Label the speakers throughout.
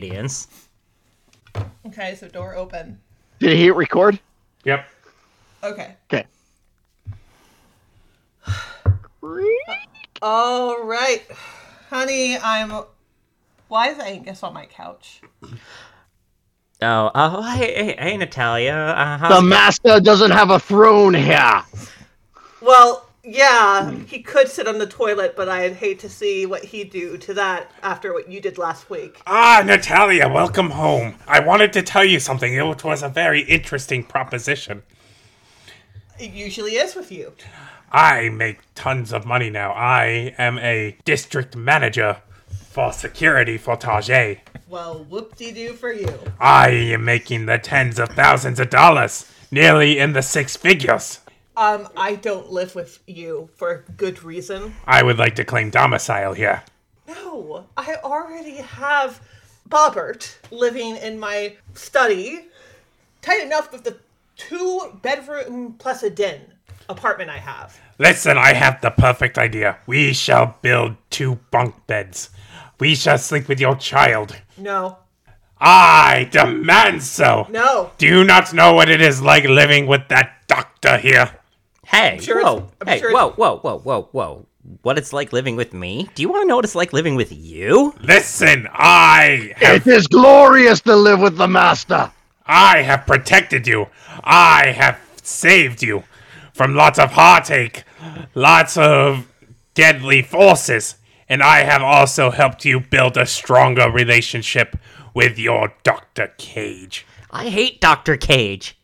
Speaker 1: radiance.
Speaker 2: Okay, so door open.
Speaker 3: Did he hit record?
Speaker 4: Yep.
Speaker 2: Okay.
Speaker 3: Okay.
Speaker 2: All right, honey. I'm. Why is Angus on my couch?
Speaker 1: Oh, oh, hey, hey, hey Natalia. Uh, how's
Speaker 3: The master doesn't have a throne here.
Speaker 2: Well, yeah, he could sit on the toilet, but I'd hate to see what he'd do to that after what you did last week.
Speaker 4: Ah, Natalia, welcome home. I wanted to tell you something. It was a very interesting proposition.
Speaker 2: It usually is with you.
Speaker 4: I make tons of money now. I am a district manager for security for Tajay.
Speaker 2: Well, whoop-de-doo for you.
Speaker 4: I am making the tens of thousands of dollars, nearly in the six figures.
Speaker 2: Um, I don't live with you for good reason.
Speaker 4: I would like to claim domicile here.
Speaker 2: No, I already have Bobert living in my study, tight enough with the two bedroom plus a den apartment I have.
Speaker 4: Listen, I have the perfect idea. We shall build two bunk beds. We shall sleep with your child.
Speaker 2: No,
Speaker 4: I demand so.
Speaker 2: no.
Speaker 4: Do you not know what it is like living with that doctor here?
Speaker 1: Hey,
Speaker 2: sure
Speaker 1: whoa,
Speaker 2: I'm
Speaker 1: hey,
Speaker 2: sure
Speaker 1: whoa, whoa, whoa, whoa, whoa. What it's like living with me? Do you want to know what it's like living with you?
Speaker 4: Listen, I have
Speaker 3: It is glorious to live with the master.
Speaker 4: I have protected you. I have saved you from lots of heartache, lots of deadly forces, and I have also helped you build a stronger relationship with your Dr. Cage.
Speaker 1: I hate Dr. Cage.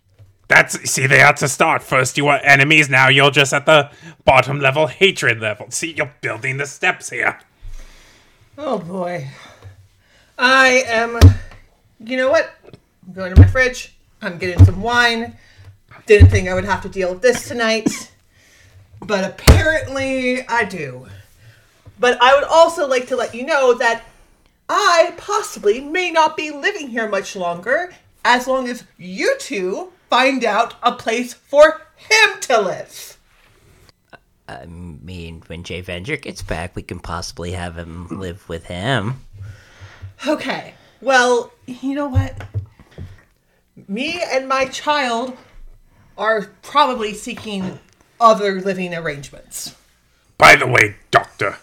Speaker 4: That's see, they had to start. First you were enemies, now you're just at the bottom level hatred level. See, you're building the steps here.
Speaker 2: Oh boy. I am. You know what? I'm going to my fridge. I'm getting some wine. Didn't think I would have to deal with this tonight. But apparently I do. But I would also like to let you know that I possibly may not be living here much longer as long as you two find out a place for him to live.
Speaker 1: I mean, when Jay Venger gets back, we can possibly have him live with him.
Speaker 2: Okay. Well, you know what? Me and my child are probably seeking other living arrangements.
Speaker 4: By the way, Doctor,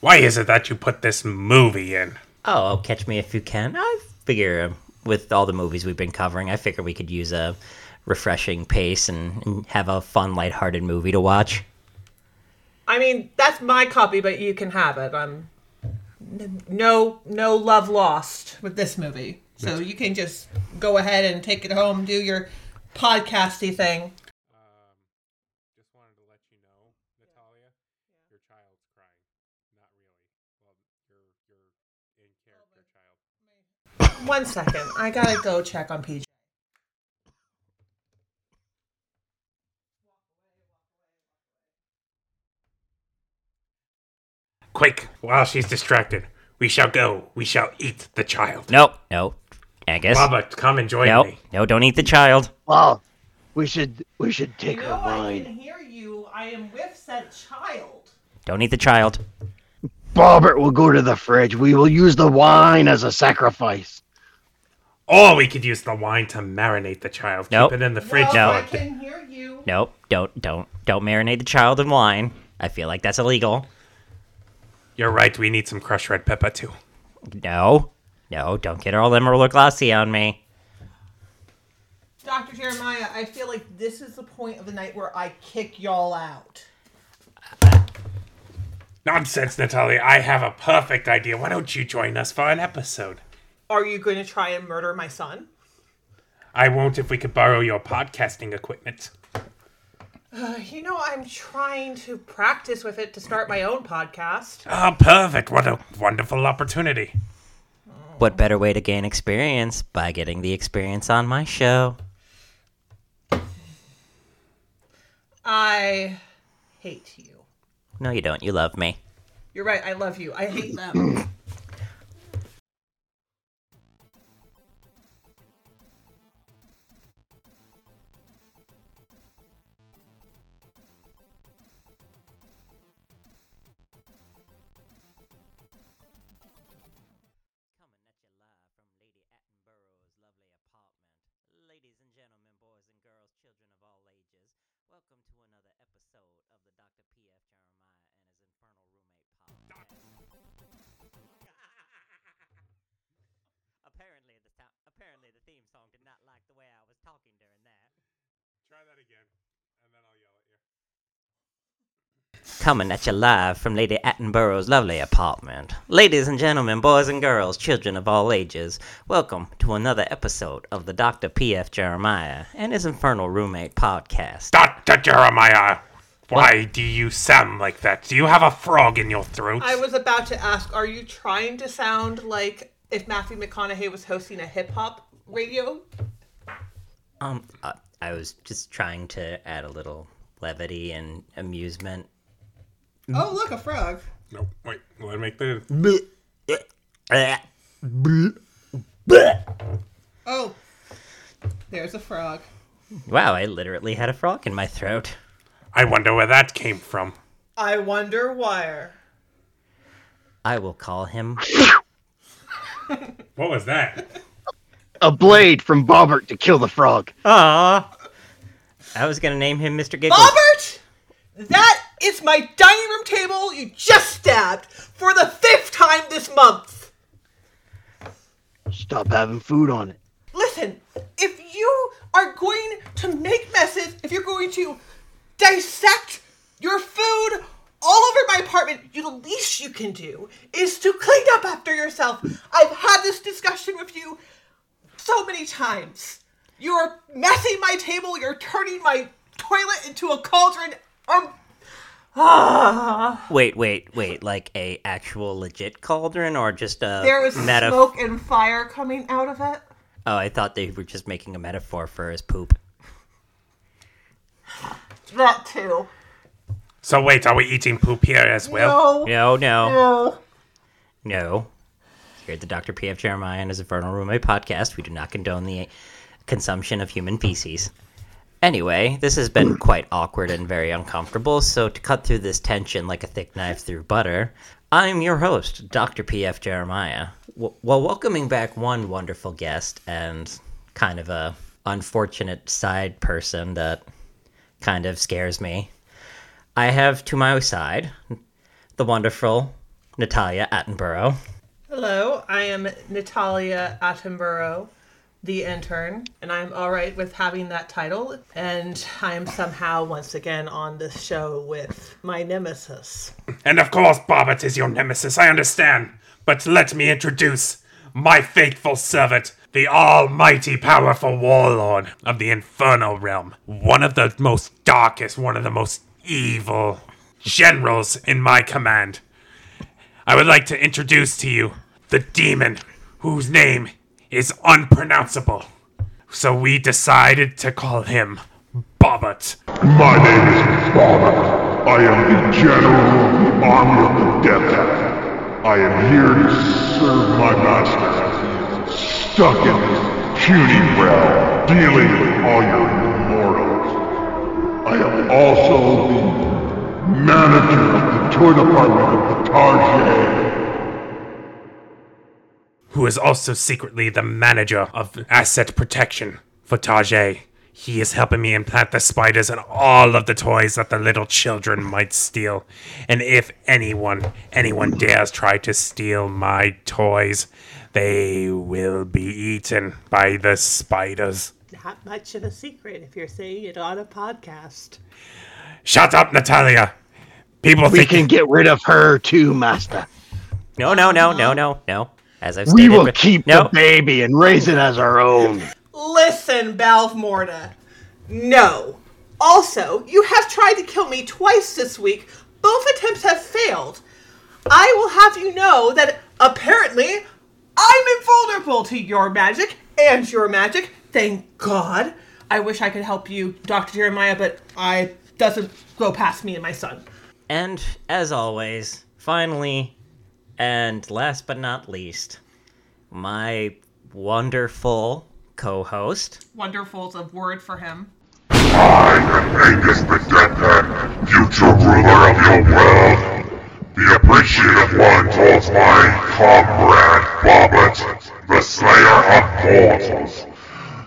Speaker 4: why is it that you put this movie in?
Speaker 1: Oh, catch me if you can. I figure with all the movies we've been covering, I figure we could use a refreshing pace and, and have a fun, lighthearted movie to watch.
Speaker 2: I mean, that's my copy, but you can have it. I'm no no love lost with this movie. So you can just go ahead and take it home, do your podcasty thing.
Speaker 4: Just wanted to let you know, Natalia, your child's crying. Not really. Well, your your in character child.
Speaker 2: One second. I gotta go check on PJ.
Speaker 4: Quick, while she's distracted, we shall go. We shall eat the child.
Speaker 1: No, nope. Angus.
Speaker 4: Baba, come and join
Speaker 1: Nope,
Speaker 4: me.
Speaker 1: no, don't eat the child.
Speaker 3: Well, we should we should take
Speaker 2: You
Speaker 3: her
Speaker 2: know I can hear you. I am with said child.
Speaker 1: Don't eat the child.
Speaker 3: Bobert will go to the fridge. We will use the wine as a sacrifice.
Speaker 4: Or we could use the wine to marinate the child.
Speaker 1: Nope.
Speaker 4: Keep it in the fridge.
Speaker 2: No,
Speaker 1: No.
Speaker 2: I
Speaker 4: for a day.
Speaker 2: can hear you.
Speaker 1: Nope, don't, don't, don't marinate the child in wine. I feel like that's illegal.
Speaker 4: You're right. We need some crushed red pepper too.
Speaker 1: No, no, don't get all Emeril Lagasse on me.
Speaker 2: Dr. Jeremiah, I feel like this is the point of the night where I kick y'all out.
Speaker 4: Nonsense, Natalia. I have a perfect idea. Why don't you join us for an episode?
Speaker 2: Are you going to try and murder my son?
Speaker 4: I won't if we could borrow your podcasting equipment.
Speaker 2: Uh, you know, I'm trying to practice with it to start my own podcast.
Speaker 4: Ah, perfect. What a wonderful opportunity.
Speaker 1: What better way to gain experience by getting the experience on my show?
Speaker 2: I hate you.
Speaker 1: No, you don't. You love me.
Speaker 2: You're right, I love you. I hate them.
Speaker 1: Coming at you live from Lady Attenborough's lovely apartment. Ladies and gentlemen, boys and girls, children of all ages, welcome to another episode of the Dr. P.F. Jeremiah and his infernal roommate podcast.
Speaker 4: Dr. Jeremiah, why do you sound like that? Do you have a frog in your throat?
Speaker 2: I was about to ask, are you trying to sound like if Matthew McConaughey was hosting a hip hop radio?
Speaker 1: Um, uh, I was just trying to add a little levity and amusement.
Speaker 2: Oh, look, a frog.
Speaker 4: Nope. Wait, let me make the.
Speaker 2: Oh, there's a frog.
Speaker 1: Wow, I literally had a frog in my throat.
Speaker 4: I wonder where that came from.
Speaker 2: I wonder why.
Speaker 1: I will call him.
Speaker 4: What was that?
Speaker 3: A blade from Bobert to kill the frog.
Speaker 1: Ah, I was gonna name him Mr. Giggles.
Speaker 2: Robert! That is my dining room table you just stabbed for the fifth time this month.
Speaker 3: Stop having food on it.
Speaker 2: Listen, if you are going to make messes, if you're going to dissect your food all over my apartment, you the least you can do is to clean up after yourself. I've had this discussion with you so many times. You're messing my table, you're turning my toilet into a cauldron. Um ah.
Speaker 1: Wait, wait, wait! Like a actual legit cauldron, or just a
Speaker 2: There was
Speaker 1: metaf-
Speaker 2: smoke and fire coming out of it.
Speaker 1: Oh, I thought they were just making a metaphor for his poop.
Speaker 2: That too.
Speaker 4: So wait, are we eating poop here as well?
Speaker 2: No.
Speaker 1: No, no,
Speaker 2: No.
Speaker 1: no. Here at the Dr. P.F. Jeremiah and his Infernal Roommate podcast, we do not condone the consumption of human feces. Anyway, this has been mm. quite awkward and very uncomfortable, so to cut through this tension like a thick knife through butter, I'm your host, Dr. P.F. Jeremiah. W- while welcoming back one wonderful guest and kind of a unfortunate side person that kind of scares me, I have to my side the wonderful Natalia Attenborough.
Speaker 2: Hello, I am Natalia Attenborough, the intern, and I'm all right with having that title. And I am somehow once again on this show with my nemesis.
Speaker 4: And of course, Bobert is your nemesis, I understand. But let me introduce my faithful servant, the almighty powerful warlord of the Infernal Realm. One of the most darkest, one of the most evil generals in my command. I would like to introduce to you the demon whose name is unpronounceable. So we decided to call him Bobert.
Speaker 5: My name is Bobert. I am the General of the Army of the Death I am here to serve my master stuck in this puny realm, dealing with all your mortals. I am also the manager of the toy department of the Target.
Speaker 4: Who is also secretly the manager of asset protection for Tajay. He is helping me implant the spiders in all of the toys that the little children might steal. And if anyone, anyone dares try to steal my toys, they will be eaten by the spiders.
Speaker 2: Not much of a secret if you're saying it on a podcast.
Speaker 4: Shut up, Natalia! People
Speaker 3: We
Speaker 4: think
Speaker 3: can get rid of her too, Master.
Speaker 1: No, no, no, no, no, no. As I've
Speaker 3: We will
Speaker 1: be-
Speaker 3: keep
Speaker 1: no.
Speaker 3: the baby and raise it as our own.
Speaker 2: Listen, Balvmorda. No. Also, you have tried to kill me twice this week. Both attempts have failed. I will have you know that apparently I'm invulnerable to your magic and your magic. Thank God. I wish I could help you, Dr. Jeremiah, but I doesn't go past me and my son.
Speaker 1: And as always, finally, and last but not least, my wonderful co host.
Speaker 2: Wonderful's a word for him.
Speaker 5: I am Angus the Deathhand, future ruler of your world. The appreciative one towards my comrade Bobbit, the slayer of mortals,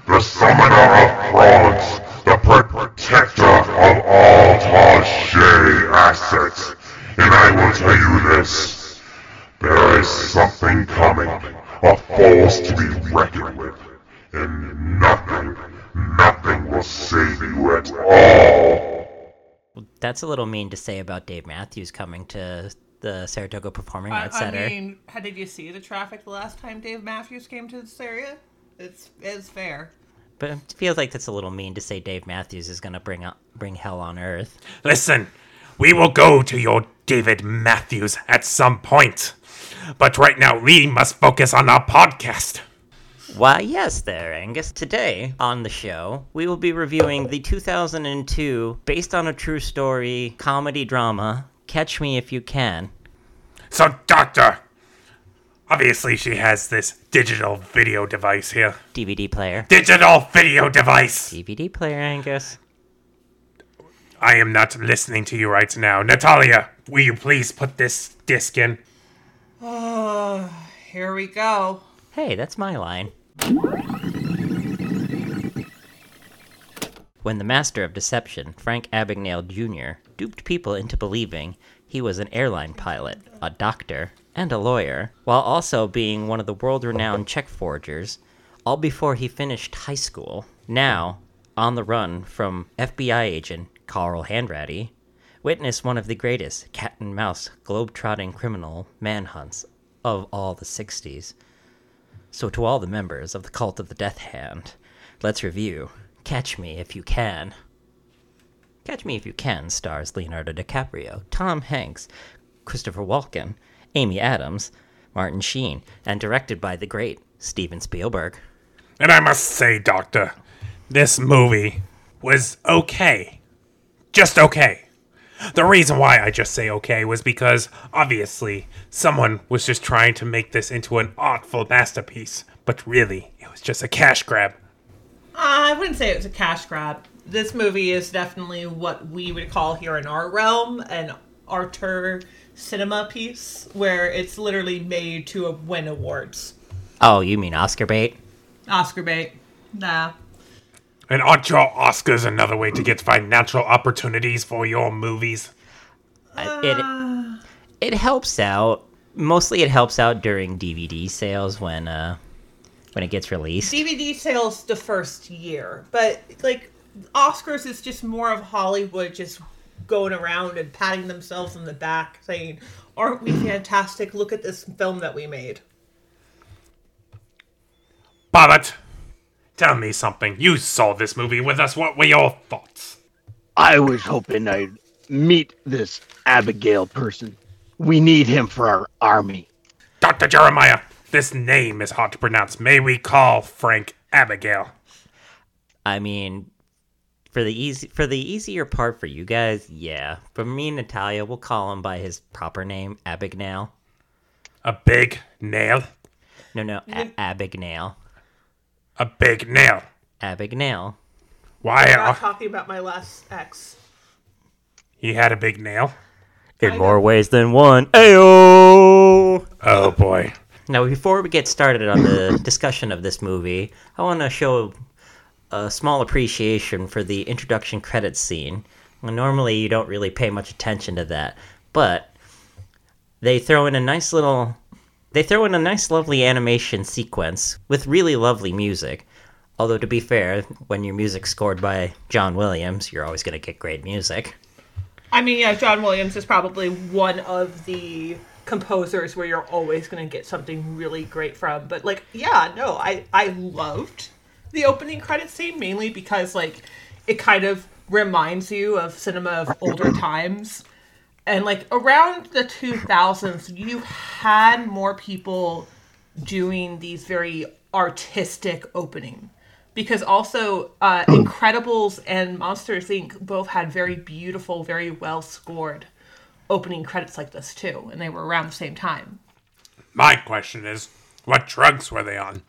Speaker 5: the summoner of prods, the protector of all Tashay assets. And I will tell you this false to be reckoned with, and nothing, nothing will save you at all.
Speaker 1: That's a little mean to say about Dave Matthews coming to the Saratoga Performing
Speaker 2: I,
Speaker 1: Arts
Speaker 2: I
Speaker 1: Center.
Speaker 2: mean, how did you see the traffic the last time Dave Matthews came to this area? It's it's fair.
Speaker 1: But it feels like that's a little mean to say Dave Matthews is going to bring up, bring hell on earth.
Speaker 4: Listen, we will go to your David Matthews at some point. But right now, we must focus on our podcast.
Speaker 1: Why, yes, there, Angus. Today on the show, we will be reviewing the 2002, based on a true story comedy drama, Catch Me If You Can.
Speaker 4: So, Doctor, obviously she has this digital video device here.
Speaker 1: DVD player.
Speaker 4: Digital video device!
Speaker 1: DVD player, Angus.
Speaker 4: I am not listening to you right now. Natalia, will you please put this disc in?
Speaker 2: Oh, here we go.
Speaker 1: Hey, that's my line. When the master of deception, Frank Abagnale Jr., duped people into believing he was an airline pilot, a doctor, and a lawyer, while also being one of the world renowned check forgers, all before he finished high school. Now, on the run from FBI agent Carl Hanratty, witness one of the greatest cat and mouse globe-trotting criminal manhunts of all the 60s. So, to all the members of the Cult of the Death Hand, let's review Catch Me If You Can. Catch Me If You Can stars Leonardo DiCaprio, Tom Hanks, Christopher Walken, Amy Adams, Martin Sheen, and directed by the great Steven Spielberg.
Speaker 4: And I must say, Doctor, this movie was okay. Just okay. The reason why I just say okay was because, obviously, someone was just trying to make this into an artful masterpiece, but really, it was just a cash grab.
Speaker 2: I wouldn't say it was a cash grab. This movie is definitely what we would call here in our realm an auteur cinema piece, where it's literally made to win awards.
Speaker 1: Oh, you mean Oscar bait?
Speaker 2: Oscar bait. Nah.
Speaker 4: And aren't your Oscars another way to get financial opportunities for your movies?
Speaker 1: I- It it helps out. Mostly, it helps out during DVD sales when uh when it gets released.
Speaker 2: DVD sales the first year, but like Oscars is just more of Hollywood just going around and patting themselves on the back saying, Aren't we fantastic? Look at this film that we made.
Speaker 4: Barrett, tell me something. You saw this movie with us. What were your thoughts?
Speaker 3: I was hoping I'd meet this Abigail person. We need him for our army.
Speaker 4: Dr. Jeremiah, this name is hard to pronounce. May we call Frank Abigail?
Speaker 1: I mean, for the easy for the easier part for you guys, yeah. For me and Natalia, we'll call him by his proper name, Abagnale.
Speaker 4: A big nail?
Speaker 1: No, no, a- Abagnale.
Speaker 4: A big nail.
Speaker 1: Abagnale.
Speaker 4: Why
Speaker 2: I'm not
Speaker 4: are
Speaker 2: talking about my last ex.
Speaker 4: he had a big nail?
Speaker 1: In more ways than one. Ayo!
Speaker 4: Oh boy.
Speaker 1: Now, before we get started on the discussion of this movie, I want to show a small appreciation for the introduction credits scene. Well, normally, you don't really pay much attention to that, but they throw in a nice little. They throw in a nice, lovely animation sequence with really lovely music. Although, to be fair, when your music's scored by John Williams, you're always going to get great music.
Speaker 2: I mean, yeah, John Williams is probably one of the composers where you're always going to get something really great from. But like, yeah, no, I I loved the opening credit scene mainly because like it kind of reminds you of cinema of older times. And like around the 2000s, you had more people doing these very artistic opening because also uh, Incredibles and Monsters Inc. both had very beautiful, very well scored opening credits like this too, and they were around the same time.
Speaker 4: My question is, what drugs were they on?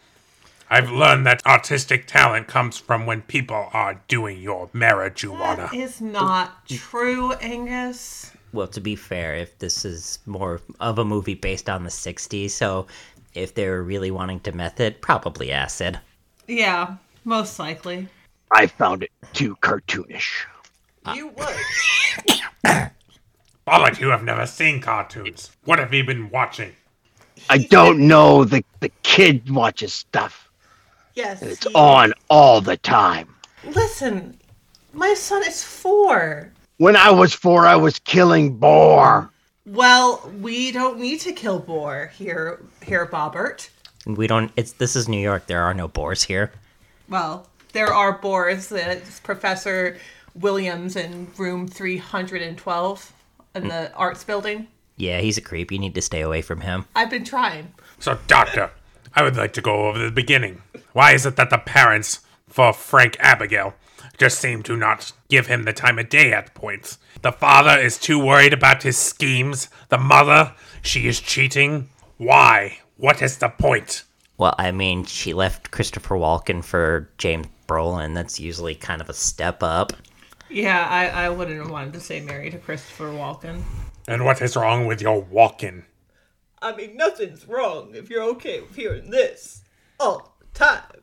Speaker 4: I've learned that artistic talent comes from when people are doing your marijuana.
Speaker 2: Is not true, Angus.
Speaker 1: Well, to be fair, if this is more of a movie based on the 60s, so if they're really wanting to method, probably acid.
Speaker 2: Yeah, most likely.
Speaker 3: I found it too cartoonish.
Speaker 2: Uh, you would.
Speaker 4: Barrett, you have never seen cartoons. What have you been watching?
Speaker 3: I don't know. The the kid watches stuff.
Speaker 2: Yes.
Speaker 3: It's
Speaker 2: he-
Speaker 3: on all the time.
Speaker 2: Listen, my son is four.
Speaker 3: When I was four, I was killing boar.
Speaker 2: Well, we don't need to kill boar here, here, Bobert.
Speaker 1: We don't. It's this is New York. There are no boars here.
Speaker 2: Well, there are boars. It's Professor Williams in room 312 in the mm. arts building.
Speaker 1: Yeah, he's a creep. You need to stay away from him.
Speaker 2: I've been trying.
Speaker 4: So, Doctor, I would like to go over the beginning. Why is it that the parents for Frank Abigail just seem to not give him the time of day at points? The father is too worried about his schemes. The mother, she is cheating. Why? What is the point?
Speaker 1: Well, I mean, she left Christopher Walken for James Brolin. That's usually kind of a step up.
Speaker 2: Yeah, I, I wouldn't have wanted to say Mary to Christopher Walken.
Speaker 4: And what is wrong with your walking?
Speaker 2: I mean, nothing's wrong if you're okay with hearing this all the time.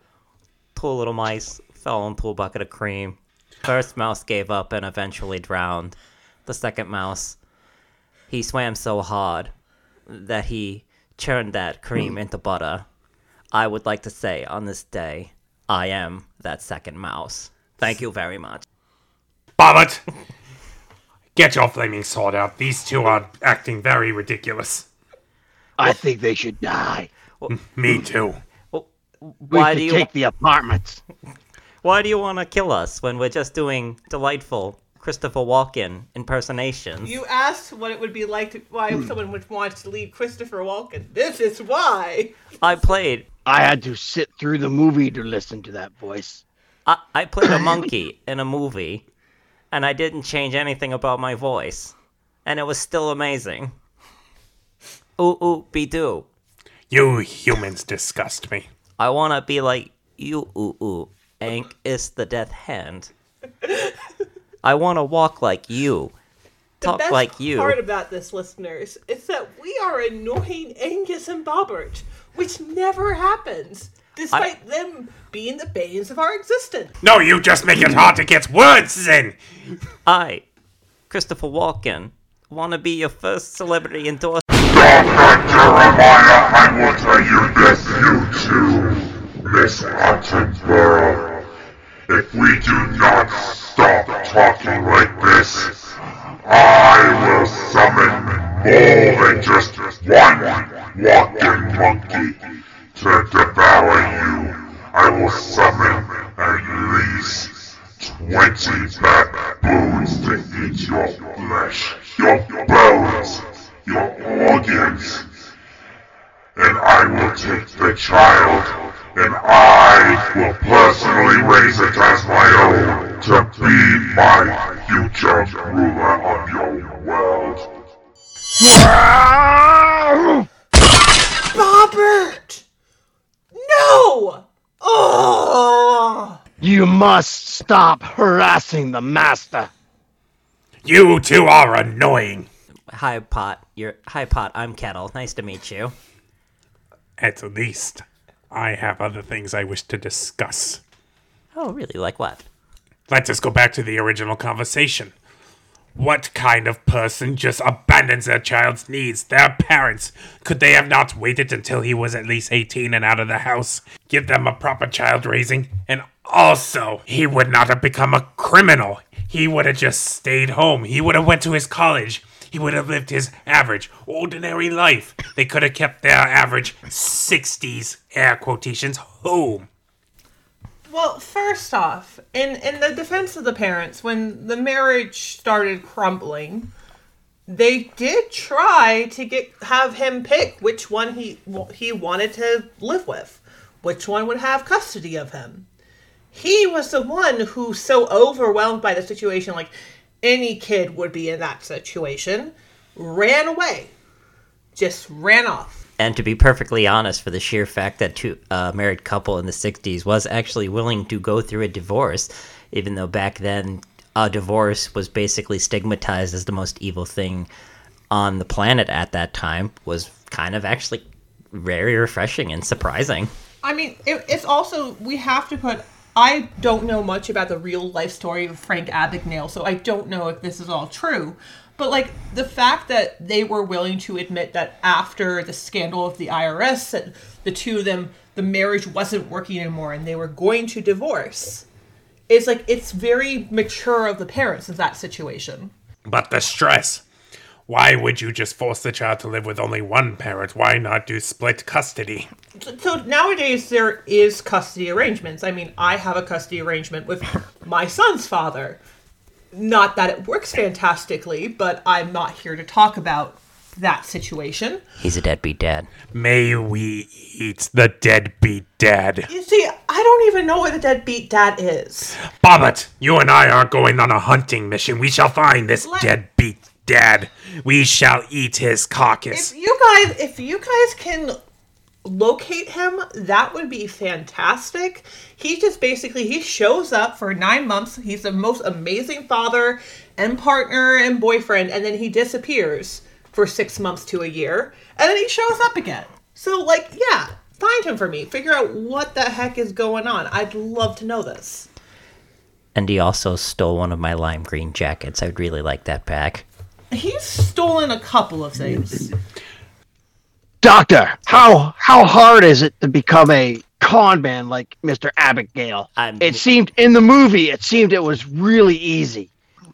Speaker 1: Poor little mice fell into a bucket of cream. First mouse gave up and eventually drowned. The second mouse, he swam so hard that he churned that cream hmm. into butter. I would like to say on this day, I am that second mouse. Thank you very much.
Speaker 4: Bobert! Get your flaming sword out. These two are acting very ridiculous.
Speaker 3: I think they should die.
Speaker 4: Me too.
Speaker 1: Well,
Speaker 3: We
Speaker 1: why
Speaker 3: could
Speaker 1: do you
Speaker 3: take the apartments.
Speaker 1: Why do you want to kill us when we're just doing delightful Christopher Walken impersonations?
Speaker 2: You asked what it would be like to, why hmm. someone would want to leave Christopher Walken. This is why.
Speaker 1: I played
Speaker 3: I had to sit through the movie to listen to that voice.
Speaker 1: I, I played a monkey in a movie, and I didn't change anything about my voice, and it was still amazing. Ooh ooh be doo.
Speaker 4: You humans disgust me.
Speaker 1: I wanna be like you ooh ooh. Ank is the death hand. I wanna walk like you.
Speaker 2: The
Speaker 1: Talk
Speaker 2: best
Speaker 1: like you.
Speaker 2: The best part about this, listeners, is that we are annoying Angus and Bobert, which never happens, despite them being the banes of our existence.
Speaker 4: No, you just make it hard to get words in.
Speaker 1: I, Christopher Walken, wanna be your first celebrity endorsed.
Speaker 5: Dr. Jeremiah, I will tell you this, you two, Miss Attenborough. We do not stop talking like this, I will summon more than just one walking monkey to devour you. I will summon at least twenty baboons to eat your flesh, your bones, your organs. And I will take the child, and I will personally raise it as my own to be my future ruler of your world.
Speaker 2: Bobert! No! Oh!
Speaker 3: You must stop harassing the master.
Speaker 4: You two are annoying.
Speaker 1: Hi Pot, you're hi Pot, I'm Kettle. Nice to meet you.
Speaker 4: At least, I have other things I wish to discuss.
Speaker 1: Oh really, like what?
Speaker 4: Let's just go back to the original conversation. What kind of person just abandons their child's needs, their parents? Could they have not waited until he was at least 18 and out of the house? Give them a proper child raising? And also, he would not have become a criminal. He would have just stayed home. He would have went to his college. He would have lived his average, ordinary life. They could have kept their average 60s, air quotations, home.
Speaker 2: Well, first off, in in the defense of the parents, when the marriage started crumbling, they did try to get have him pick which one he he wanted to live with, which one would have custody of him. He was the one who so overwhelmed by the situation, like any kid would be in that situation, ran away, just ran off.
Speaker 1: And to be perfectly honest, for the sheer fact that two uh, married couple in the '60s was actually willing to go through a divorce, even though back then a divorce was basically stigmatized as the most evil thing on the planet at that time, was kind of actually very refreshing and surprising.
Speaker 2: I mean, it, it's also we have to put. I don't know much about the real life story of Frank Abagnale, so I don't know if this is all true. But like the fact that they were willing to admit that after the scandal of the IRS, that the two of them, the marriage wasn't working anymore, and they were going to divorce, is like it's very mature of the parents in that situation.
Speaker 4: But the stress. Why would you just force the child to live with only one parent? Why not do split custody?
Speaker 2: So nowadays there is custody arrangements. I mean, I have a custody arrangement with my son's father. Not that it works fantastically, but I'm not here to talk about that situation.
Speaker 1: He's a deadbeat dad.
Speaker 4: May we eat the deadbeat dad.
Speaker 2: You see, I don't even know where the deadbeat dad is.
Speaker 4: Bobbit, you and I are going on a hunting mission. We shall find this
Speaker 2: Let-
Speaker 4: deadbeat dad. We shall eat his carcass.
Speaker 2: If you guys, if you guys can locate him, that would be fantastic. He just basically he shows up for nine months. He's the most amazing father and partner and boyfriend, and then he disappears for six months to a year, and then he shows up again. So, like, yeah, find him for me. Figure out what the heck is going on. I'd love to know this.
Speaker 1: And he also stole one of my lime green jackets. I'd really like that back.
Speaker 2: He's stolen a couple of things.
Speaker 3: Doctor, how how hard is it to become a con man like Mr. Abigail?
Speaker 1: I'm-
Speaker 3: It seemed in the movie, it seemed it was really easy.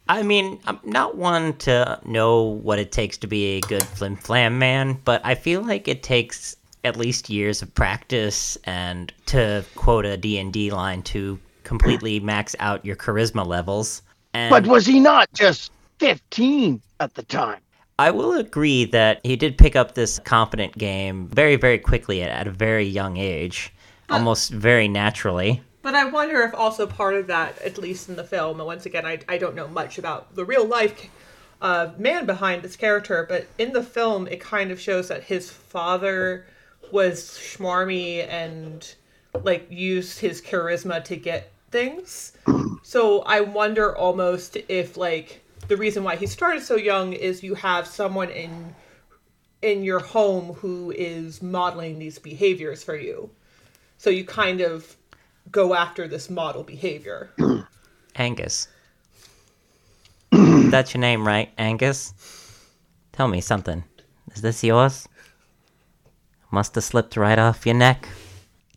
Speaker 1: I mean, I'm not one to know what it takes to be a good flim flam man, but I feel like it takes at least years of practice and to quote a D&D line to completely max out your charisma levels. And
Speaker 3: But was he not just 15 at the time?
Speaker 1: I will agree that he did pick up this confident game very, very quickly at, at a very young age, almost very naturally.
Speaker 2: But I wonder if also part of that, at least in the film, and once again, I, I don't know much about the real life uh, man behind this character, but in the film, it kind of shows that his father was schmarmy and like used his charisma to get things. So I wonder almost if like the reason why he started so young is you have someone in in your home who is modeling these behaviors for you. So you kind of go after this model behavior.
Speaker 1: Angus. That's your name, right? Angus? Tell me something. Is this yours? Must have slipped right off your neck.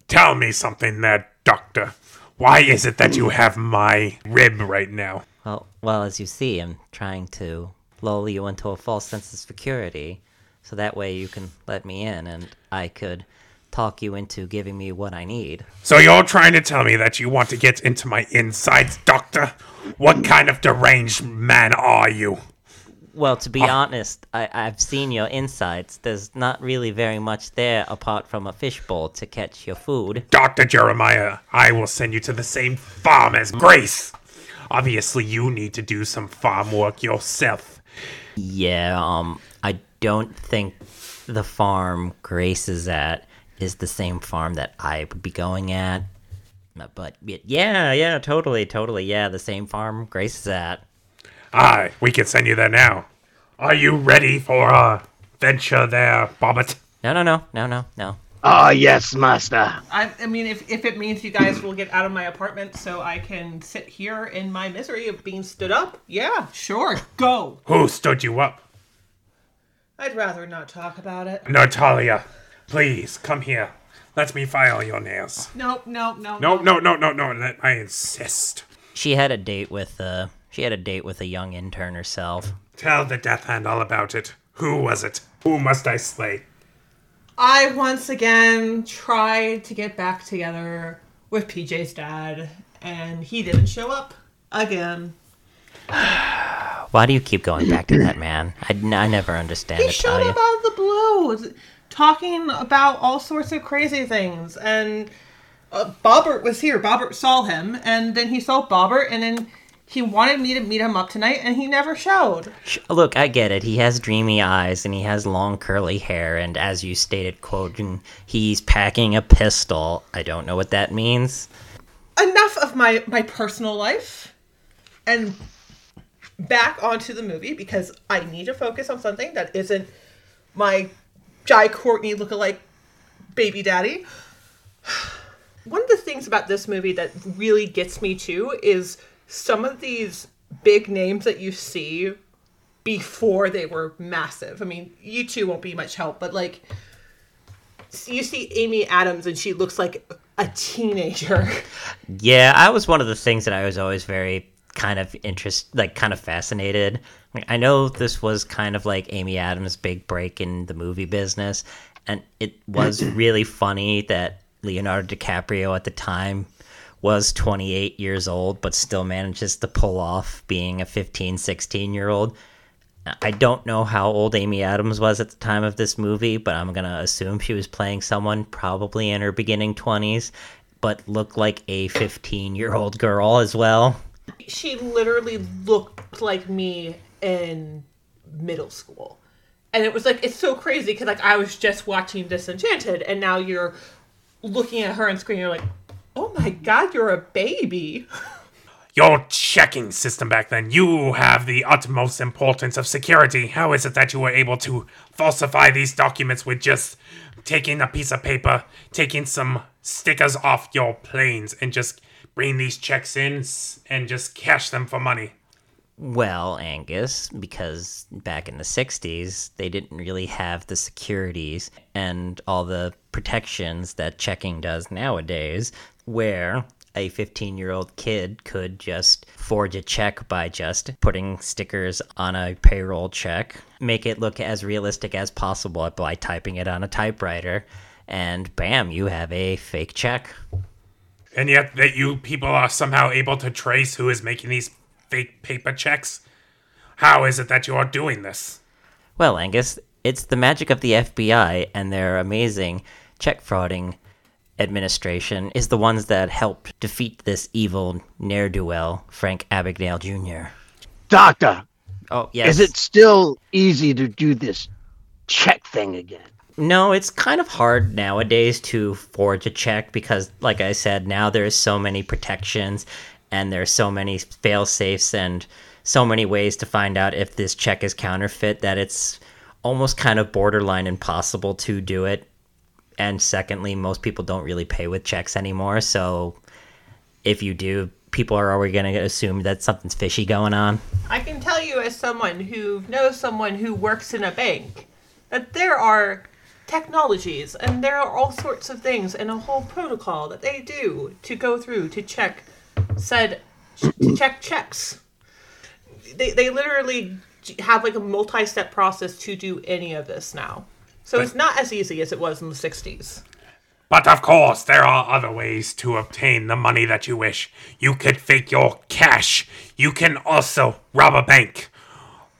Speaker 4: Tell me something there, Doctor. Why is it that you have my rib right now?
Speaker 1: Well, well, as you see, I'm trying to lull you into a false sense of security, so that way you can let me in, and I could talk you into giving me what I need.
Speaker 4: So you're trying to tell me that you want to get into my insides, Doctor? What kind of deranged man are you?
Speaker 1: Well, to be ah. honest, I, I've seen your insides. There's not really very much there apart from a fishbowl to catch your food.
Speaker 4: Dr. Jeremiah, I will send you to the same farm as Grace. Obviously, you need to do some farm work yourself.
Speaker 1: Yeah, um, I don't think the farm Grace is at is the same farm that I would be going at. But yeah, yeah, totally, totally, yeah, the same farm Grace is at.
Speaker 4: Aye, we can send you there now. Are you ready for a venture there, Bobbit?
Speaker 1: No, no, no, no, no, no.
Speaker 3: Ah, yes, master.
Speaker 2: I, I mean, if, if it means you guys will get out of my apartment so I can sit here in my misery of being stood up, yeah, sure, go.
Speaker 4: Who stood you up?
Speaker 2: I'd rather not talk about it.
Speaker 4: Natalia, please come here. Let me file your nails.
Speaker 2: Nope, nope, no,
Speaker 4: No, no, no, no, no. Let I insist.
Speaker 1: She had a date with uh she had a date with a young intern herself.
Speaker 4: Tell the Death Hand all about it. Who was it? Who must I slay?
Speaker 2: I once again tried to get back together with PJ's dad, and he didn't show up again.
Speaker 1: Why do you keep going back to that man? I, never understand
Speaker 2: He
Speaker 1: it,
Speaker 2: showed up out of the blue, talking about all sorts of crazy things. And uh, Bobert was here. Bobert saw him, and then he saw Bobert, and then he wanted me to meet him up tonight, and he never showed.
Speaker 1: Look, I get it. He has dreamy eyes and he has long curly hair, and as you stated, quoting, he's packing a pistol. I don't know what that means.
Speaker 2: Enough of my my personal life, and back onto the movie because I need to focus on something that isn't my Jai Courtney lookalike baby daddy. One of the things about this movie that really gets me too is some of these big names that you see before they were massive. I mean, you two won't be much help, but like you see Amy Adams and she looks like a teenager.
Speaker 1: Yeah, I was one of the things that I was always very kind of interest like kind of fascinated. Like I know this was kind of like Amy Adams' big break in the movie business and it was really funny that Leonardo DiCaprio at the time was 28 years old but still manages to pull off being a 15 16 year old. I don't know how old Amy Adams was at the time of this movie, but I'm going to assume she was playing someone probably in her beginning 20s, but looked like a 15 year old girl as well.
Speaker 2: She literally looked like me in middle school. And it was like it's so crazy because like I was just watching Disenchanted and now you're looking at her on screen you're like, "Oh my god, you're a baby."
Speaker 4: Your checking system back then, you have the utmost importance of security. How is it that you were able to falsify these documents with just taking a piece of paper, taking some stickers off your planes, and just bring these checks in and just cash them for money?
Speaker 1: Well, Angus, because back in the 60s, they didn't really have the securities and all the protections that checking does nowadays, where a 15 year old kid could just forge a check by just putting stickers on a payroll check, make it look as realistic as possible by typing it on a typewriter, and bam, you have a fake check.
Speaker 4: And yet that you people are somehow able to trace who is making these fake paper checks? How is it that you are doing this?
Speaker 1: Well, Angus, it's the magic of the FBI and their amazing check frauding administration is the ones that helped defeat this evil ne'er do well, Frank Abagnale Jr.
Speaker 3: Doctor,
Speaker 1: Oh, yes.
Speaker 3: is it still easy to do this check thing again?
Speaker 1: No, it's kind of hard nowadays to forge a check because, like I said, now there's so many protections and there's so many fail safes and so many ways to find out if this check is counterfeit that it's almost kind of borderline impossible to do it. And secondly, most people don't really pay with checks anymore. So if you do, people are already going to assume that something's fishy going on.
Speaker 2: I can tell you as someone who knows someone who works in a bank that there are technologies and there are all sorts of things and a whole protocol that they do to go through to check said to check checks. They they literally have like a multi-step process to do any of this now. So it's not as easy as it was in the 60s.
Speaker 4: But of course, there are other ways to obtain the money that you wish. You could fake your cash. You can also rob a bank,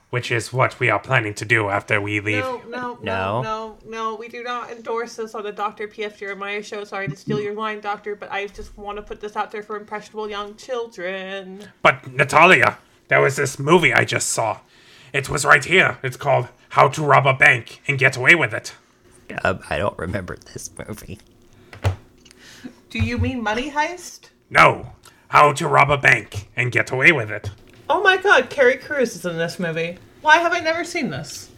Speaker 4: which is what we are planning to do after we leave.
Speaker 2: No, no,
Speaker 1: No.
Speaker 2: no, no, no. We do not endorse this on the Dr. P.F. Jeremiah show. Sorry to steal your line, Doctor, but I just want to put this out there for impressionable young children.
Speaker 4: But Natalia, there was this movie I just saw. It was right here. It's called How to Rob a Bank and Get Away with It.
Speaker 1: Uh, I don't remember this movie.
Speaker 2: Do you mean Money Heist?
Speaker 4: No, How to Rob a Bank and Get Away with It.
Speaker 2: Oh my god, Carrie Cruz is in this movie. Why have I never seen this?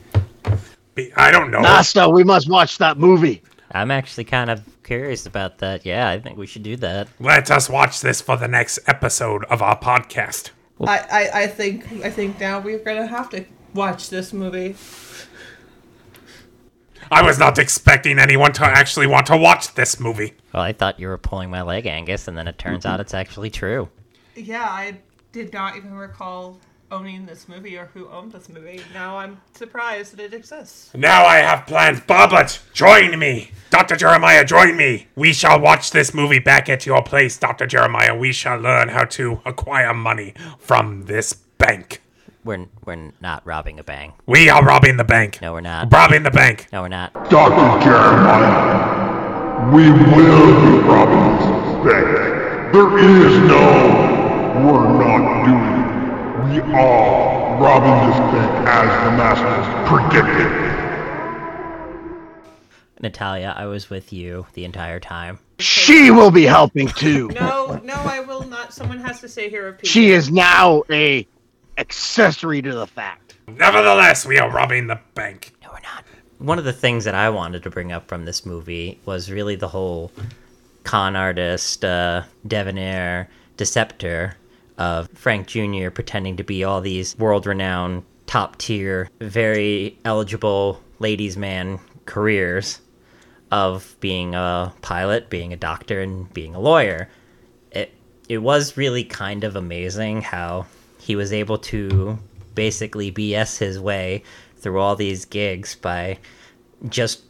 Speaker 4: Be- I don't know.
Speaker 3: Nasta, we must watch that movie.
Speaker 1: I'm actually kind of curious about that. Yeah, I think we should do that.
Speaker 4: Let us watch this for the next episode of our podcast.
Speaker 2: I, I, I think I think now we're gonna have to watch this movie.
Speaker 4: I was not expecting anyone to actually want to watch this movie.
Speaker 1: Well, I thought you were pulling my leg, Angus, and then it turns out it's actually true.
Speaker 2: Yeah, I did not even recall owning this movie or who owned this movie. Now I'm surprised that it exists.
Speaker 4: Now I have plans. Bobert, join me. Dr. Jeremiah, join me. We shall watch this movie back at your place, Dr. Jeremiah. We shall learn how to acquire money from this bank.
Speaker 1: We're we're not robbing a bank.
Speaker 4: We are robbing the bank.
Speaker 1: No, we're not.
Speaker 4: Robbing the bank.
Speaker 1: No, we're not.
Speaker 5: Dr. Jeremiah, we will be robbing this bank. There is no, we're not doing it. We are robbing this bank as the masters predicted.
Speaker 1: Natalia, I was with you the entire time.
Speaker 3: She will be helping too.
Speaker 2: No, no, I will not. Someone has to say here. Repeat.
Speaker 3: She is now a accessory to the fact.
Speaker 4: Nevertheless, we are robbing the bank.
Speaker 1: No, we're not. One of the things that I wanted to bring up from this movie was really the whole con artist, uh, debonair, deceptor of Frank Jr. pretending to be all these world renowned top tier, very eligible ladies' man careers of being a pilot, being a doctor, and being a lawyer. It it was really kind of amazing how he was able to basically BS his way through all these gigs by just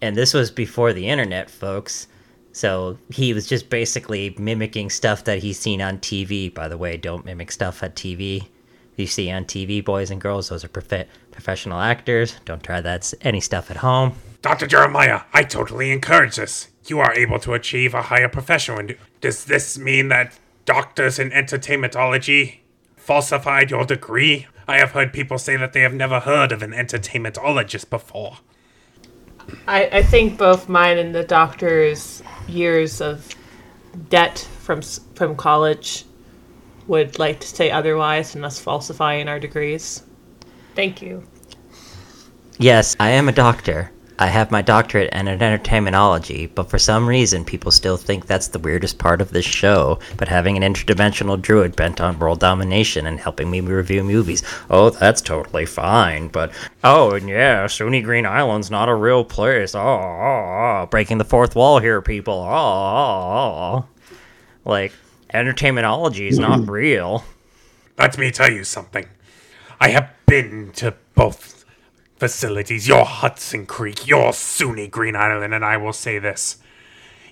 Speaker 1: and this was before the internet, folks. So he was just basically mimicking stuff that he's seen on TV. By the way, don't mimic stuff at TV. You see on TV, boys and girls, those are prof- professional actors. Don't try that any stuff at home.
Speaker 4: Dr. Jeremiah, I totally encourage this. You are able to achieve a higher profession. Does this mean that doctors in entertainmentology falsified your degree? I have heard people say that they have never heard of an entertainmentologist before.
Speaker 2: I, I think both mine and the doctor's years of debt from from college would like to say otherwise and us falsifying our degrees. Thank you.
Speaker 1: Yes, I am a doctor. I have my doctorate in entertainmentology, but for some reason people still think that's the weirdest part of this show. But having an interdimensional druid bent on world domination and helping me review movies, oh, that's totally fine. But oh, and yeah, SUNY Green Island's not a real place. Oh, oh, oh. breaking the fourth wall here, people. Oh, oh, oh. like entertainmentology is not mm-hmm. real.
Speaker 4: Let me tell you something. I have been to both facilities, your Hudson Creek, your SUNY Green Island, and I will say this.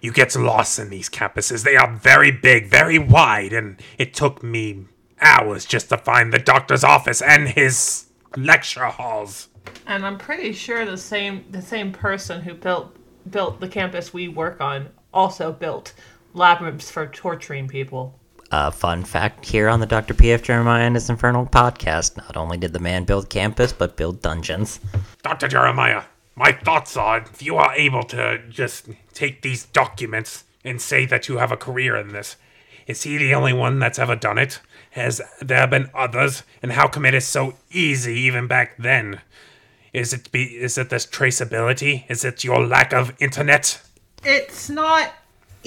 Speaker 4: You get lost in these campuses. They are very big, very wide, and it took me hours just to find the doctor's office and his lecture halls.
Speaker 2: And I'm pretty sure the same the same person who built built the campus we work on also built labyrinths for torturing people.
Speaker 1: Uh, fun fact here on the Dr. P.F. Jeremiah and his Infernal podcast not only did the man build campus, but build dungeons.
Speaker 4: Dr. Jeremiah, my thoughts are if you are able to just take these documents and say that you have a career in this, is he the only one that's ever done it? Has there been others? And how come it is so easy even back then? Is it be is it this traceability? Is it your lack of internet?
Speaker 2: It's not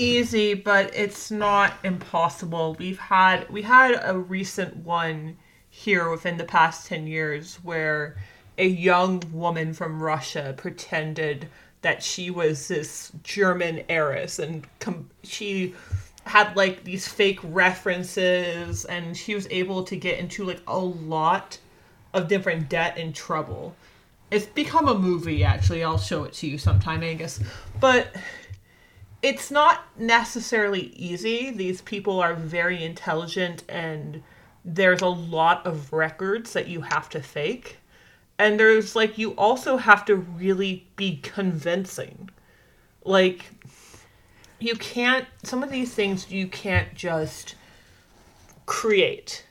Speaker 2: easy, but it's not impossible. We've had we had a recent one here within the past 10 years where a young woman from Russia pretended that she was this German heiress and com- she had like these fake references and she was able to get into like a lot of different debt and trouble. It's become a movie actually. I'll show it to you sometime, Angus. But it's not necessarily easy. These people are very intelligent and there's a lot of records that you have to fake. And there's like you also have to really be convincing. Like you can't some of these things you can't just create.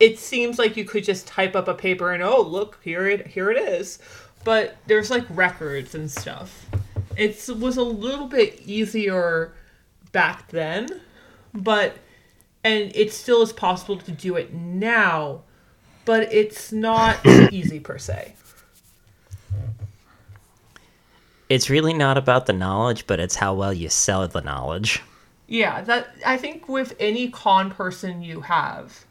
Speaker 2: It seems like you could just type up a paper and oh look here it here it is. But there's like records and stuff it was a little bit easier back then, but and it still is possible to do it now, but it's not easy per se.
Speaker 1: It's really not about the knowledge, but it's how well you sell the knowledge.
Speaker 2: Yeah, that I think with any con person you have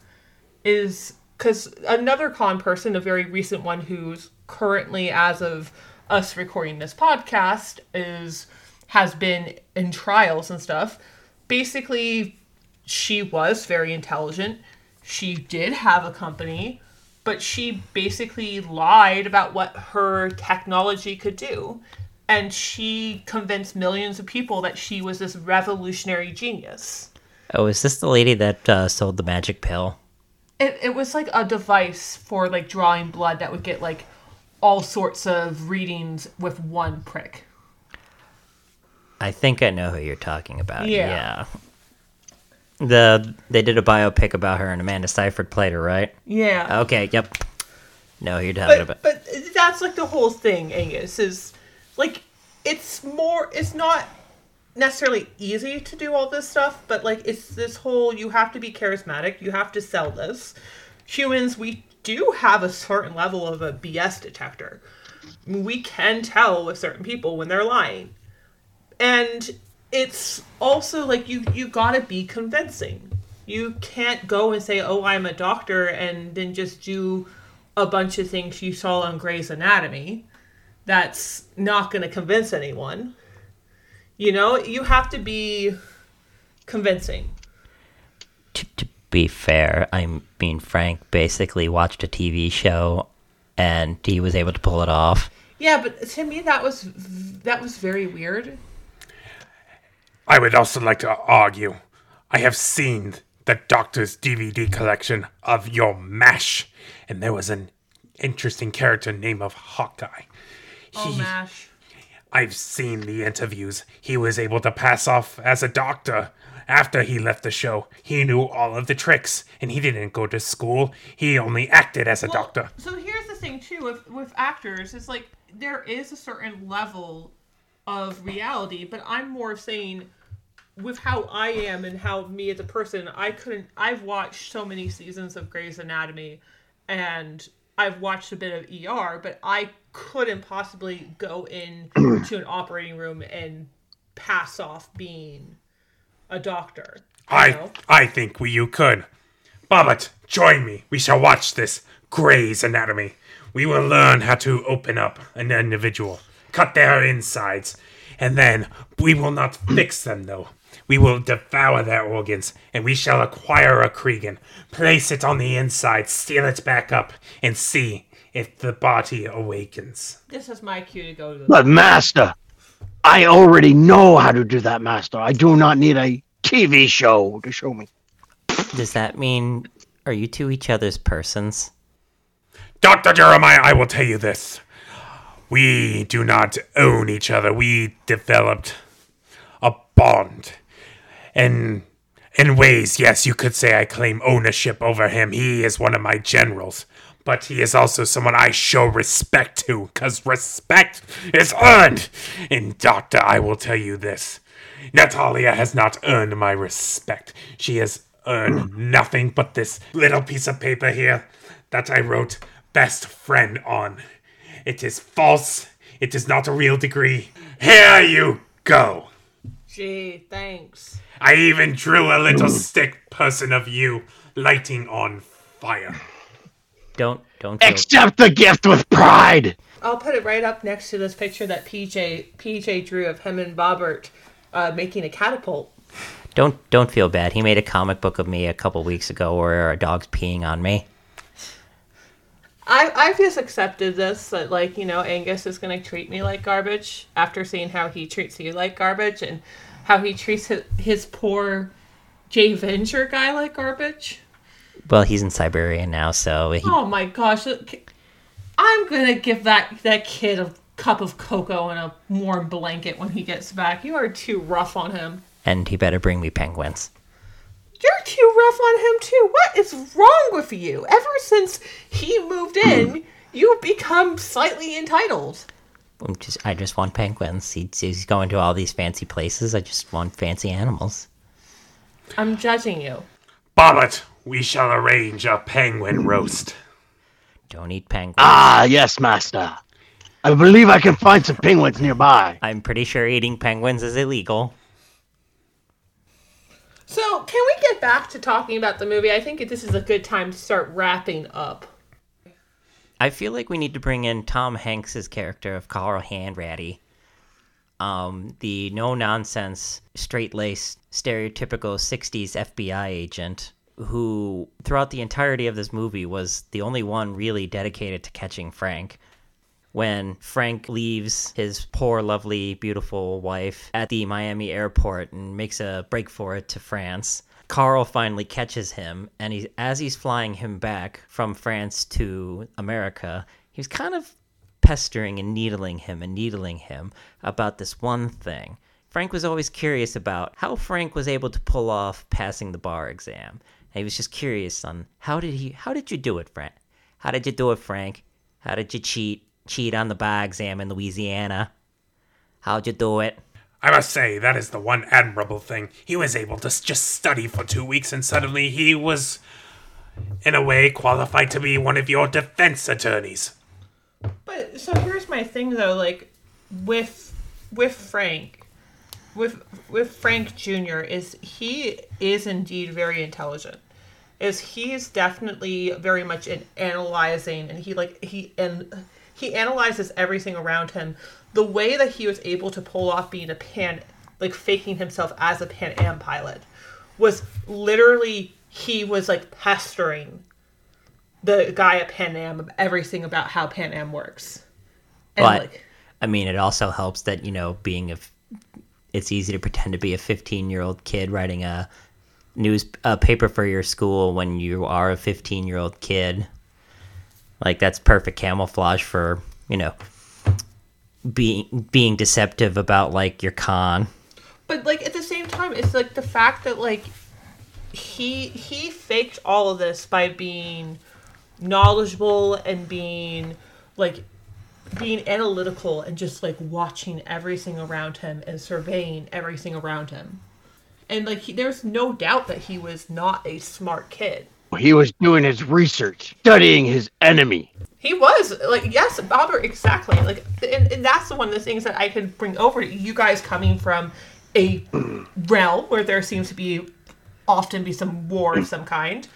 Speaker 2: is because another con person, a very recent one who's currently as of us recording this podcast is has been in trials and stuff. Basically, she was very intelligent. She did have a company, but she basically lied about what her technology could do. And she convinced millions of people that she was this revolutionary genius.
Speaker 1: Oh, is this the lady that uh, sold the magic pill?
Speaker 2: It, it was like a device for like drawing blood that would get like all sorts of readings with one prick.
Speaker 1: I think I know who you're talking about.
Speaker 2: Yeah.
Speaker 1: Yeah. The they did a biopic about her and Amanda Seyfried played her, right?
Speaker 2: Yeah.
Speaker 1: Okay, yep. No, you're talking
Speaker 2: but
Speaker 1: about.
Speaker 2: but that's like the whole thing, Angus, is like it's more it's not necessarily easy to do all this stuff, but like it's this whole you have to be charismatic, you have to sell this. Humans, we do have a certain level of a BS detector. We can tell with certain people when they're lying. And it's also like you you got to be convincing. You can't go and say, "Oh, I'm a doctor," and then just do a bunch of things you saw on Grey's Anatomy. That's not going to convince anyone. You know, you have to be convincing.
Speaker 1: To, to be fair, I mean, Frank basically watched a TV show and he was able to pull it off.
Speaker 2: Yeah, but to me that was that was very weird.
Speaker 4: I would also like to argue I have seen the Doctor's DVD collection of your MASH, and there was an interesting character named of Hawkeye.
Speaker 2: Oh,
Speaker 4: He-
Speaker 2: mash.
Speaker 4: I've seen the interviews. He was able to pass off as a doctor. After he left the show, he knew all of the tricks, and he didn't go to school. He only acted as a
Speaker 2: Well,
Speaker 4: doctor.
Speaker 2: So here's the thing too with with actors, it's like there is a certain level of reality, but I'm more saying with how I am and how me as a person, I couldn't I've watched so many seasons of Grey's Anatomy and I've watched a bit of ER, but I couldn't possibly go in to an operating room and pass off being a doctor.
Speaker 4: I
Speaker 2: know?
Speaker 4: I think we, you could. Bobert, join me. We shall watch this Grey's Anatomy. We will learn how to open up an individual, cut their insides, and then we will not fix them though. We will devour their organs, and we shall acquire a Cregan, place it on the inside, steal it back up, and see if the body awakens.
Speaker 2: This is my cue to go to the
Speaker 3: But master, I already know how to do that, master. I do not need a TV show to show me.
Speaker 1: Does that mean are you two each other's persons?
Speaker 4: Dr. Jeremiah, I will tell you this. We do not own each other. We developed a bond. And in ways, yes, you could say I claim ownership over him. He is one of my generals. But he is also someone I show respect to, because respect is earned. And, Doctor, I will tell you this Natalia has not earned my respect. She has earned nothing but this little piece of paper here that I wrote best friend on. It is false. It is not a real degree. Here you go.
Speaker 2: Gee, thanks.
Speaker 4: I even drew a little stick person of you lighting on fire.
Speaker 1: Don't don't feel,
Speaker 3: Accept the gift with pride.
Speaker 2: I'll put it right up next to this picture that PJ PJ drew of him and Bobert uh, making a catapult.
Speaker 1: don't don't feel bad. He made a comic book of me a couple weeks ago where a dog's peeing on me.
Speaker 2: I I've just accepted this that like you know Angus is gonna treat me like garbage after seeing how he treats you like garbage and how he treats his, his poor Jay Venture guy like garbage.
Speaker 1: Well, he's in Siberia now, so he,
Speaker 2: Oh my gosh, look, I'm gonna give that that kid a cup of cocoa and a warm blanket when he gets back. You are too rough on him.
Speaker 1: and he better bring me penguins.
Speaker 2: You're too rough on him too. What is wrong with you? Ever since he moved in, hmm. you've become slightly entitled.
Speaker 1: I'm just I just want penguins. He, he's going to all these fancy places. I just want fancy animals.
Speaker 2: I'm judging you.
Speaker 4: Bobert, we shall arrange a penguin roast.
Speaker 1: Don't eat penguins.
Speaker 3: Ah, yes, master. I believe I can find some penguins nearby.
Speaker 1: I'm pretty sure eating penguins is illegal.
Speaker 2: So, can we get back to talking about the movie? I think this is a good time to start wrapping up.
Speaker 1: I feel like we need to bring in Tom Hanks's character of Carl Hanratty. Um, the no nonsense, straight laced, stereotypical 60s FBI agent who, throughout the entirety of this movie, was the only one really dedicated to catching Frank. When Frank leaves his poor, lovely, beautiful wife at the Miami airport and makes a break for it to France, Carl finally catches him, and he, as he's flying him back from France to America, he's kind of pestering and needling him and needling him about this one thing. Frank was always curious about how Frank was able to pull off passing the bar exam. And he was just curious on how did he how did you do it, Frank? How did you do it, Frank? How did you cheat cheat on the bar exam in Louisiana? How'd you do it?
Speaker 4: I must say, that is the one admirable thing. He was able to just study for two weeks, and suddenly he was, in a way, qualified to be one of your defense attorneys.
Speaker 2: But so here's my thing though, like with with Frank, with with Frank Jr. is he is indeed very intelligent, is he's definitely very much in analyzing and he like he and he analyzes everything around him. The way that he was able to pull off being a pan like faking himself as a Pan Am pilot was literally he was like pestering the guy at Pan Am of everything about how Pan Am works. And
Speaker 1: But
Speaker 2: like
Speaker 1: I mean, it also helps that you know being a. It's easy to pretend to be a 15 year old kid writing a news paper for your school when you are a 15 year old kid. Like that's perfect camouflage for you know being being deceptive about like your con.
Speaker 2: but like at the same time it's like the fact that like he he faked all of this by being knowledgeable and being like being analytical and just like watching everything around him and surveying everything around him and like he, there's no doubt that he was not a smart kid
Speaker 3: He was doing his research, studying his enemy.
Speaker 2: He was like, yes, Albert, exactly. Like, and, and that's the one of the things that I can bring over to you guys coming from a realm where there seems to be often be some war of some kind.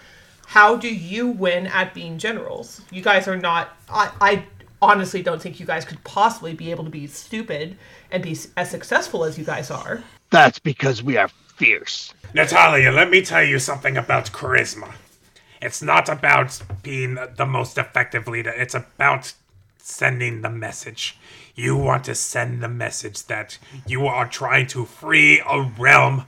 Speaker 2: How do you win at being generals? You guys are not. I, I honestly don't think you guys could possibly be able to be stupid and be as successful as you guys are.
Speaker 3: That's because we are fierce.
Speaker 4: Natalia, let me tell you something about charisma. It's not about being the most effective leader, it's about sending the message. You want to send the message that you are trying to free a realm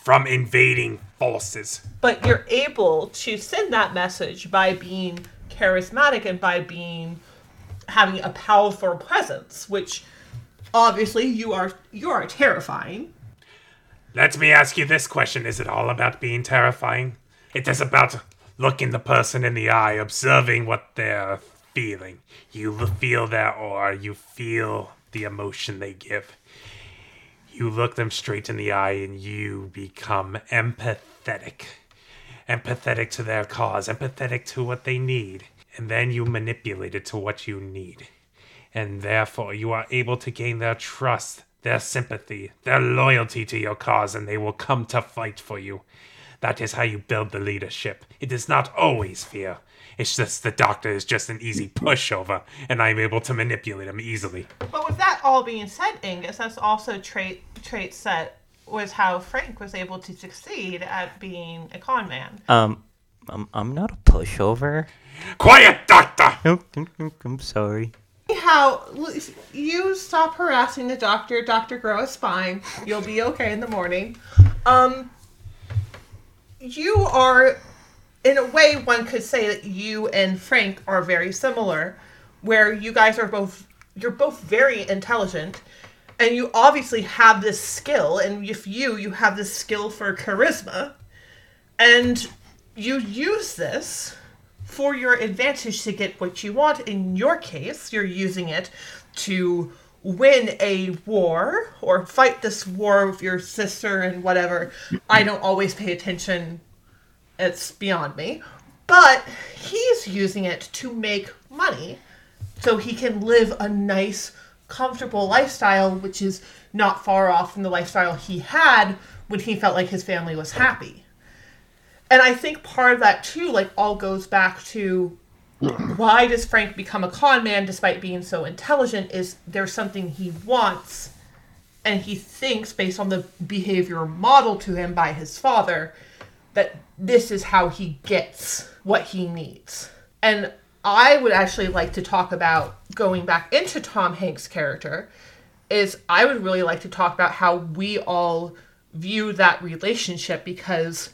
Speaker 4: from invading forces.
Speaker 2: but you're able to send that message by being charismatic and by being having a powerful presence which obviously you are you are terrifying
Speaker 4: Let me ask you this question Is it all about being terrifying? It is about looking the person in the eye, observing what they're feeling. You feel their aura, you feel the emotion they give. You look them straight in the eye and you become empathetic. Empathetic to their cause, empathetic to what they need. And then you manipulate it to what you need and therefore you are able to gain their trust, their sympathy, their loyalty to your cause, and they will come to fight for you. That is how you build the leadership. It is not always fear. It's just the doctor is just an easy pushover, and I'm able to manipulate him easily.
Speaker 2: but with that all being said angus that's also trait traits that was how frank was able to succeed at being a con man
Speaker 1: Um, I'm, I'm not a pushover.
Speaker 4: Quiet, doctor!
Speaker 1: I'm sorry.
Speaker 2: How you stop harassing the doctor, Doctor Grow a spine. You'll be okay in the morning. Um, you are, in a way, one could say that you and Frank are very similar, where you guys are both you're both very intelligent, and you obviously have this skill. And if you you have this skill for charisma, and you use this for your advantage to get what you want. In your case, you're using it to win a war or fight this war with your sister and whatever. I don't always pay attention. It's beyond me. But he's using it to make money so he can live a nice, comfortable lifestyle, which is not far off from the lifestyle he had when he felt like his family was happy and I think part of that too, like all goes back to why does Frank become a con man despite being so intelligent? Is there's something he wants, and he thinks based on the behavior modeled to him by his father that this is how he gets what he needs. And I would actually like to talk about going back into Tom Hanks' character. Is I would really like to talk about how we all view that relationship because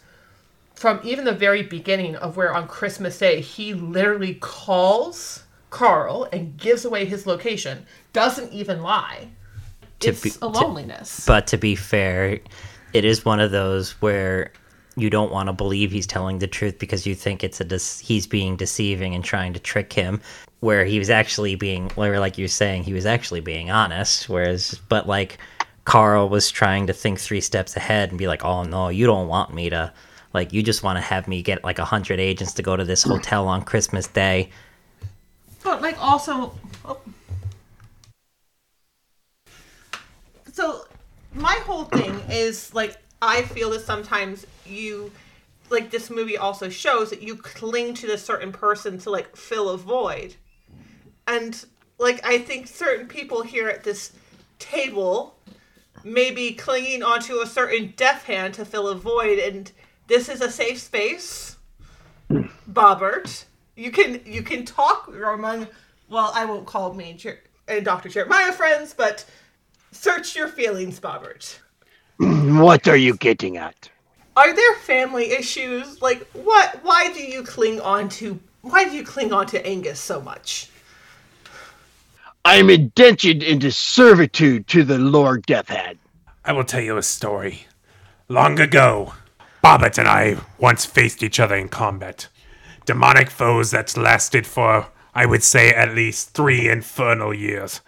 Speaker 2: from even the very beginning of where on Christmas Day he literally calls Carl and gives away his location, doesn't even lie.
Speaker 1: To
Speaker 2: it's
Speaker 1: be-
Speaker 2: a
Speaker 1: to-
Speaker 2: loneliness.
Speaker 1: But to be fair, it is one of those where you don't want to believe he's telling the truth because you think it's a dece- he's being deceiving and trying to trick him. Where he was actually being, where like you're saying, he was actually being honest. Whereas, but like Carl was trying to think three steps ahead and be like, "Oh no, you don't want me to." Like you just want to have me get like a hundred agents to go to this hotel on Christmas Day.
Speaker 2: But like also, oh. so my whole thing is like I feel that sometimes you like this movie also shows that you cling to this certain person to like fill a void. And like I think certain people here at this table may be clinging onto a certain Deathhand to fill a void and this is a safe space. Bobert. You can you can talk among well, I won't call me Jer- and Dr. Jeremiah friends, but search your feelings, Bobert.
Speaker 3: What are you getting at?
Speaker 2: Are there family issues? Like what why do you cling on to why do you cling on to Angus so much?
Speaker 3: I'm indentured into servitude to the Lord Deathhand.
Speaker 4: I will tell you a story. Long ago, Bobert and I once faced each other in combat. Demonic foes that lasted for, I would say, at least three infernal years.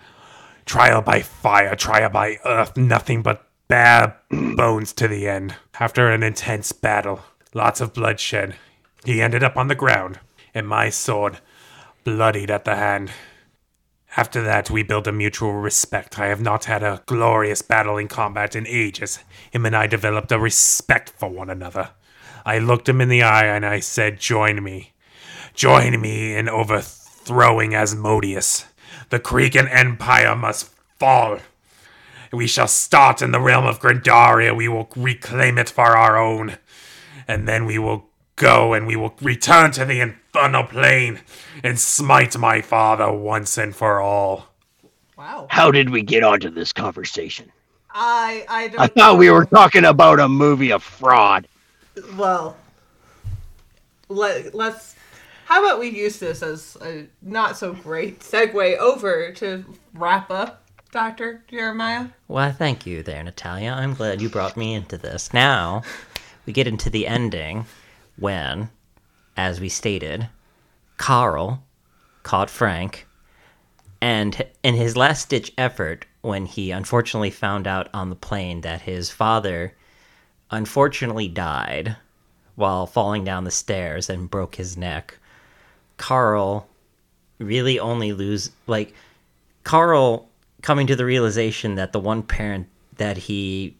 Speaker 4: Trial by fire, trial by earth, nothing but bare bones to the end. After an intense battle, lots of bloodshed, he ended up on the ground, and my sword bloodied at the hand. After that, we built a mutual respect. I have not had a glorious battle in combat in ages. Him and I developed a respect for one another. I looked him in the eye and I said, Join me. Join me in overthrowing Asmodeus. The Cregan Empire must fall. We shall start in the realm of Grandaria. We will reclaim it for our own. And then we will go and we will return to the infernal plane and smite my father once and for all.
Speaker 2: Wow.
Speaker 3: How did we get onto this conversation?
Speaker 2: I I don't
Speaker 3: I thought we were talking about a movie of fraud.
Speaker 2: well let, let's how about we use this as a not so great segue over to wrap up dr jeremiah
Speaker 1: Well, thank you there, Natalia. I'm glad you brought me into this. Now, we get into the ending when, as we stated, Carl caught Frank, and in his last ditch effort, when he unfortunately found out on the plane that his father unfortunately died while falling down the stairs and broke his neck, Carl really only lose like Carl coming to the realization that the one parent that he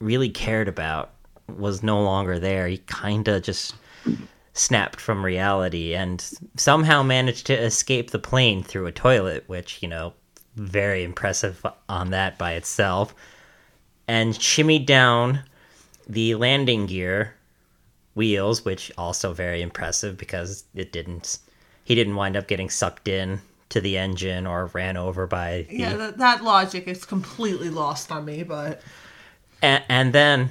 Speaker 1: really cared about was no longer there. He kind of just snapped from reality and somehow managed to escape the plane through a toilet, which, you know, very impressive on that by itself. And shimmied down the landing gear wheels, which also very impressive because it didn't he didn't wind up getting sucked in to the engine or ran over by the
Speaker 2: yeah that, that logic is completely lost on me but
Speaker 1: and, and then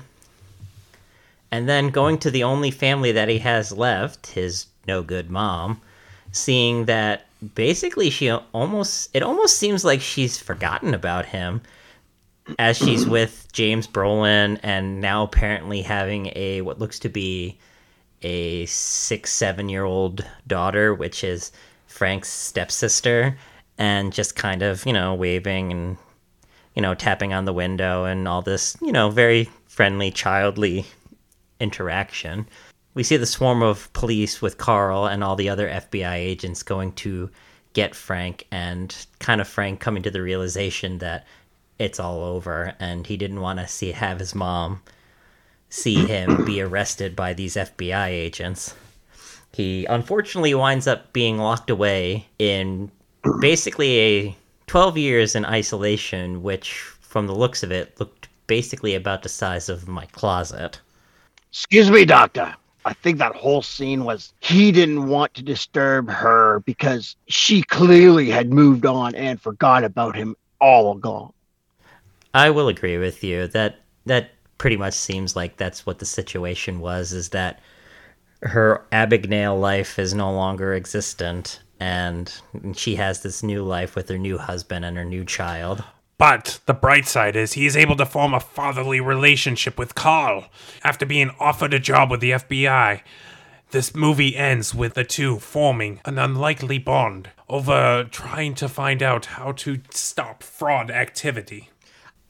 Speaker 1: and then going to the only family that he has left his no good mom seeing that basically she almost it almost seems like she's forgotten about him as she's with James Brolin and now apparently having a what looks to be a six seven year old daughter which is Frank's stepsister and just kind of you know waving and you know tapping on the window and all this you know very friendly childly interaction we see the swarm of police with Carl and all the other FBI agents going to get Frank and kind of Frank coming to the realization that it's all over and he didn't want to see have his mom see him be arrested by these FBI agents. He unfortunately winds up being locked away in basically a 12 years in isolation which from the looks of it looked basically about the size of my closet.
Speaker 3: Excuse me, Doctor. I think that whole scene was he didn't want to disturb her because she clearly had moved on and forgot about him all along.
Speaker 1: I will agree with you that that pretty much seems like that's what the situation was is that her Abagnale life is no longer existent and she has this new life with her new husband and her new child.
Speaker 4: But the bright side is he is able to form a fatherly relationship with Carl after being offered a job with the FBI. This movie ends with the two forming an unlikely bond over trying to find out how to stop fraud activity.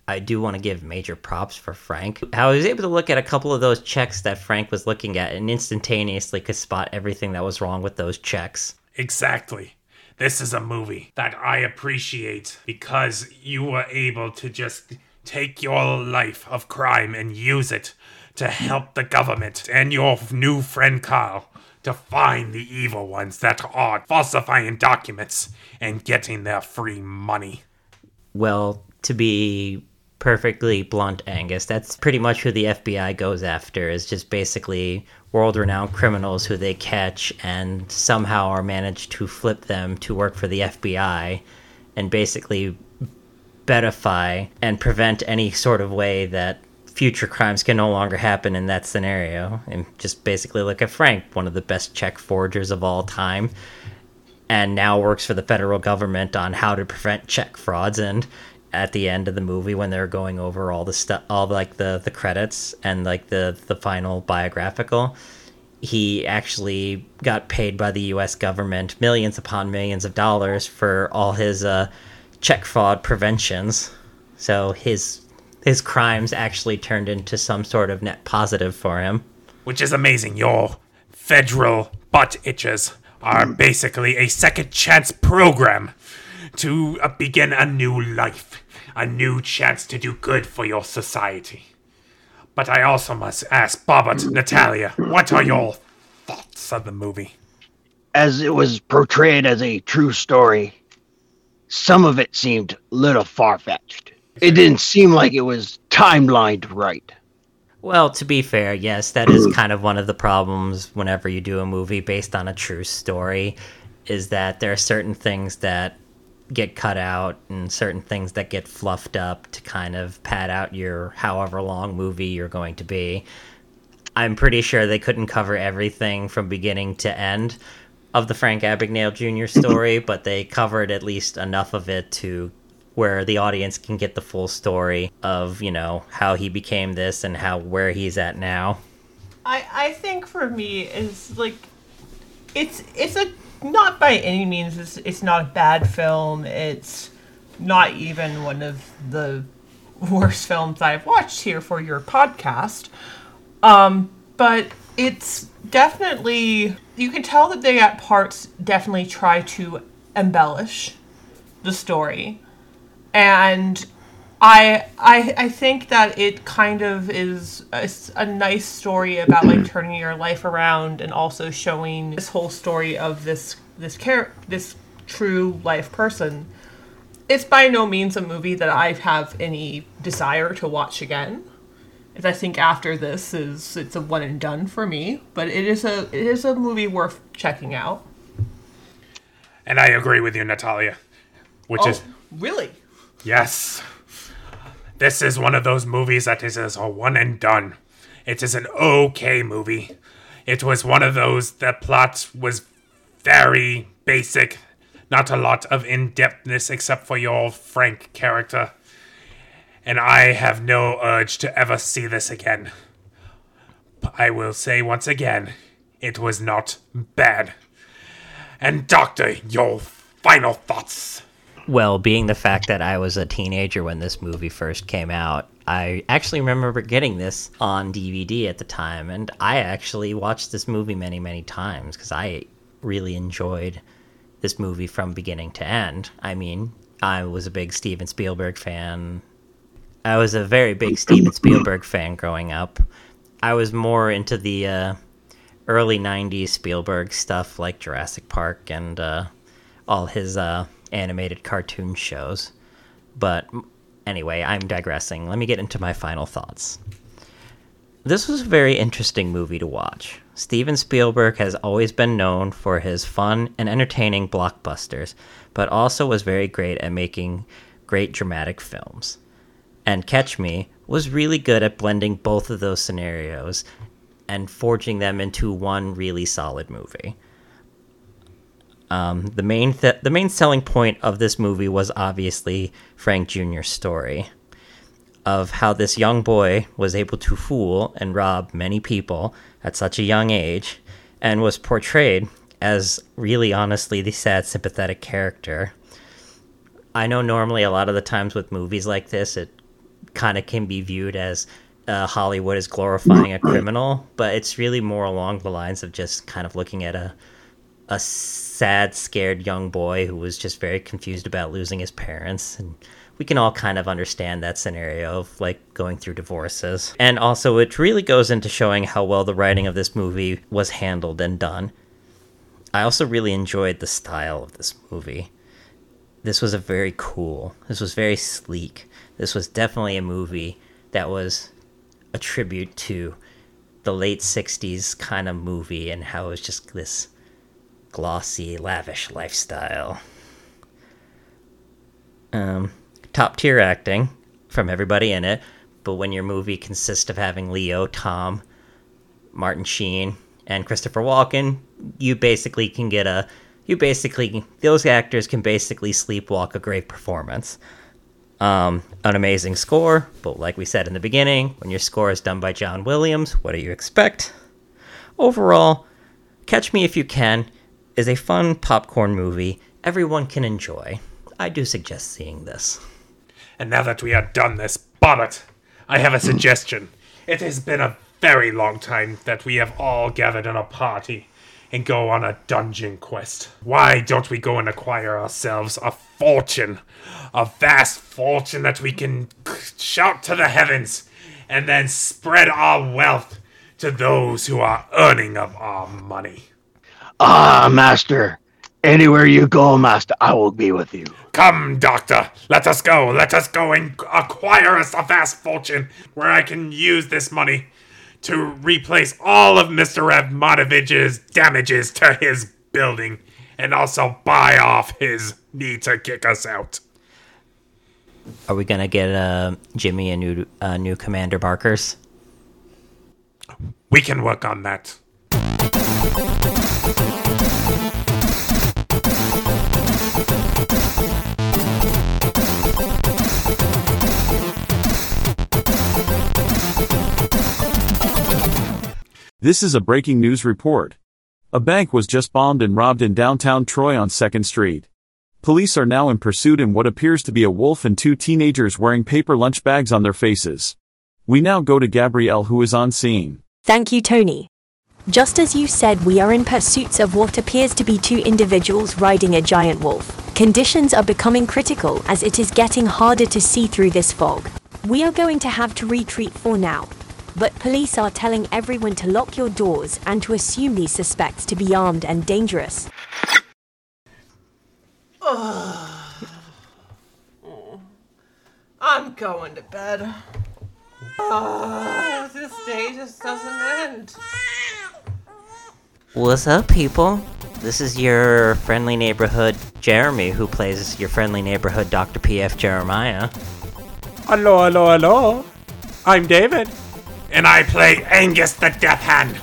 Speaker 1: I do want to give major props for Frank. How he was able to look at a couple of those checks that Frank was looking at and instantaneously could spot everything that was wrong with those checks.
Speaker 4: Exactly. This is a movie that I appreciate because you were able to just take your life of crime and use it to help the government and your new friend Kyle to find the evil ones that are falsifying documents and getting their free money.
Speaker 1: Well, to be perfectly blunt, Angus, that's pretty much who the FBI goes after, is just basically world renowned criminals who they catch and somehow are managed to flip them to work for the FBI and basically betify and prevent any sort of way that future crimes can no longer happen in that scenario. And just basically look at Frank, one of the best check forgers of all time, and now works for the federal government on how to prevent check frauds. And at the end of the movie, when they're going over all the stuff, all like the the credits and like the the final biographical. He actually got paid by the U.S. government millions upon millions of dollars for all his uh, check fraud preventions. So his his crimes actually turned into some sort of net positive for him.
Speaker 4: Which is amazing. Your federal butt itches are basically a second chance program to uh, begin a new life, a new chance to do good for your society. But I also must ask Bobert, Natalia, what are your thoughts of the movie?
Speaker 3: As it was portrayed as a true story, some of it seemed a little far fetched. It didn't seem like it was timelined right.
Speaker 1: Well, to be fair, yes, that is kind of one of the problems whenever you do a movie based on a true story, is that there are certain things that get cut out and certain things that get fluffed up to kind of pad out your however long movie you're going to be. I'm pretty sure they couldn't cover everything from beginning to end of the Frank Abagnale Jr. story, but they covered at least enough of it to where the audience can get the full story of, you know, how he became this and how where he's at now.
Speaker 2: I I think for me is like it's it's a not by any means it's it's not a bad film. It's not even one of the worst films I've watched here for your podcast. Um, but it's definitely you can tell that they at parts definitely try to embellish the story and I, I I think that it kind of is a, a nice story about like turning your life around and also showing this whole story of this this char- this true life person. It's by no means a movie that I have any desire to watch again. As I think after this is it's a one and done for me, but it is a it is a movie worth checking out.
Speaker 4: And I agree with you, Natalia. Which oh, is
Speaker 2: really?
Speaker 4: Yes. This is one of those movies that is a one and done. It is an okay movie. It was one of those, the plot was very basic. Not a lot of in depthness except for your Frank character. And I have no urge to ever see this again. I will say once again, it was not bad. And, Doctor, your final thoughts.
Speaker 1: Well, being the fact that I was a teenager when this movie first came out, I actually remember getting this on DVD at the time, and I actually watched this movie many, many times because I really enjoyed this movie from beginning to end. I mean, I was a big Steven Spielberg fan. I was a very big Steven Spielberg fan growing up. I was more into the uh, early 90s Spielberg stuff like Jurassic Park and uh, all his. Uh, animated cartoon shows. But anyway, I'm digressing. Let me get into my final thoughts. This was a very interesting movie to watch. Steven Spielberg has always been known for his fun and entertaining blockbusters, but also was very great at making great dramatic films. And Catch Me was really good at blending both of those scenarios and forging them into one really solid movie. Um, the main th- the main selling point of this movie was obviously Frank Jr.'s story of how this young boy was able to fool and rob many people at such a young age, and was portrayed as really honestly the sad, sympathetic character. I know normally a lot of the times with movies like this, it kind of can be viewed as uh, Hollywood is glorifying a criminal, but it's really more along the lines of just kind of looking at a a sad, scared young boy who was just very confused about losing his parents and we can all kind of understand that scenario of like going through divorces. And also, it really goes into showing how well the writing of this movie was handled and done. I also really enjoyed the style of this movie. This was a very cool, this was very sleek. This was definitely a movie that was a tribute to the late 60s kind of movie and how it was just this glossy, lavish lifestyle. Um, top tier acting from everybody in it, but when your movie consists of having Leo, Tom, Martin Sheen, and Christopher Walken, you basically can get a. You basically. Those actors can basically sleepwalk a great performance. Um, an amazing score, but like we said in the beginning, when your score is done by John Williams, what do you expect? Overall, Catch Me If You Can is a fun popcorn movie everyone can enjoy. I do suggest seeing this.
Speaker 4: And now that we are done this, Bonnet, I have a suggestion. It has been a very long time that we have all gathered in a party and go on a dungeon quest. Why don't we go and acquire ourselves a fortune? A vast fortune that we can shout to the heavens and then spread our wealth to those who are earning of our money.
Speaker 3: Ah, master. Anywhere you go, master, I will be with you.
Speaker 4: Come, doctor, let us go. Let us go and acquire us a vast fortune where I can use this money to replace all of Mr. Evmonovich's damages to his building and also buy off his need to kick us out.
Speaker 1: Are we gonna get uh, Jimmy a new uh, new Commander Barkers?
Speaker 4: We can work on that.
Speaker 6: This is a breaking news report. A bank was just bombed and robbed in downtown Troy on 2nd Street. Police are now in pursuit in what appears to be a wolf and two teenagers wearing paper lunch bags on their faces. We now go to Gabrielle who is on scene.
Speaker 7: Thank you, Tony. Just as you said, we are in pursuits of what appears to be two individuals riding a giant wolf. Conditions are becoming critical as it is getting harder to see through this fog. We are going to have to retreat for now, but police are telling everyone to lock your doors and to assume these suspects to be armed and dangerous.
Speaker 2: I'm going to bed. Ah, this day just doesn't end.
Speaker 1: What's up, people? This is your friendly neighborhood Jeremy, who plays your friendly neighborhood Dr. P.F. Jeremiah.
Speaker 4: Hello, hello, hello. I'm David. And I play Angus the Deathhand.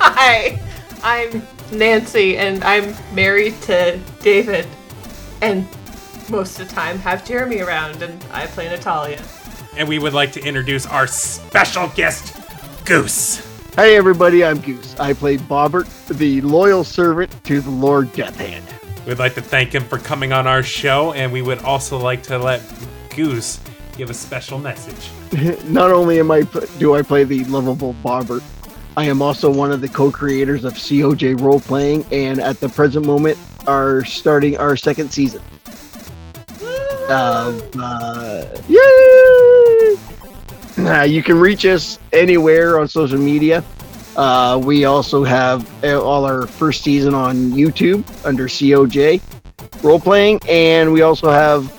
Speaker 2: Hi, I'm Nancy, and I'm married to David, and most of the time have Jeremy around, and I play Natalia.
Speaker 4: And we would like to introduce our special guest, Goose.
Speaker 3: Hey everybody, I'm Goose. I play Bobert, the loyal servant to the Lord Deathhand.
Speaker 4: We'd like to thank him for coming on our show, and we would also like to let Goose give a special message.
Speaker 3: Not only am I do I play the lovable Bobert, I am also one of the co-creators of COJ role playing, and at the present moment are starting our second season. Of uh, yay! Uh, you can reach us anywhere on social media. Uh, we also have uh, all our first season on YouTube under COJ role playing, and we also have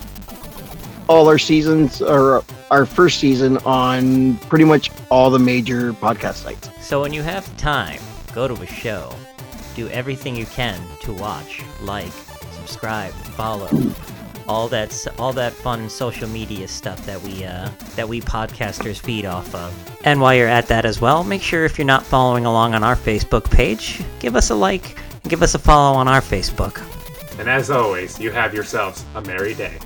Speaker 3: all our seasons or our first season on pretty much all the major podcast sites.
Speaker 1: So when you have time, go to a show. Do everything you can to watch, like, subscribe, follow. All that, all that fun social media stuff that we uh, that we podcasters feed off of. And while you're at that as well, make sure if you're not following along on our Facebook page, give us a like and give us a follow on our Facebook.
Speaker 4: And as always, you have yourselves a merry day.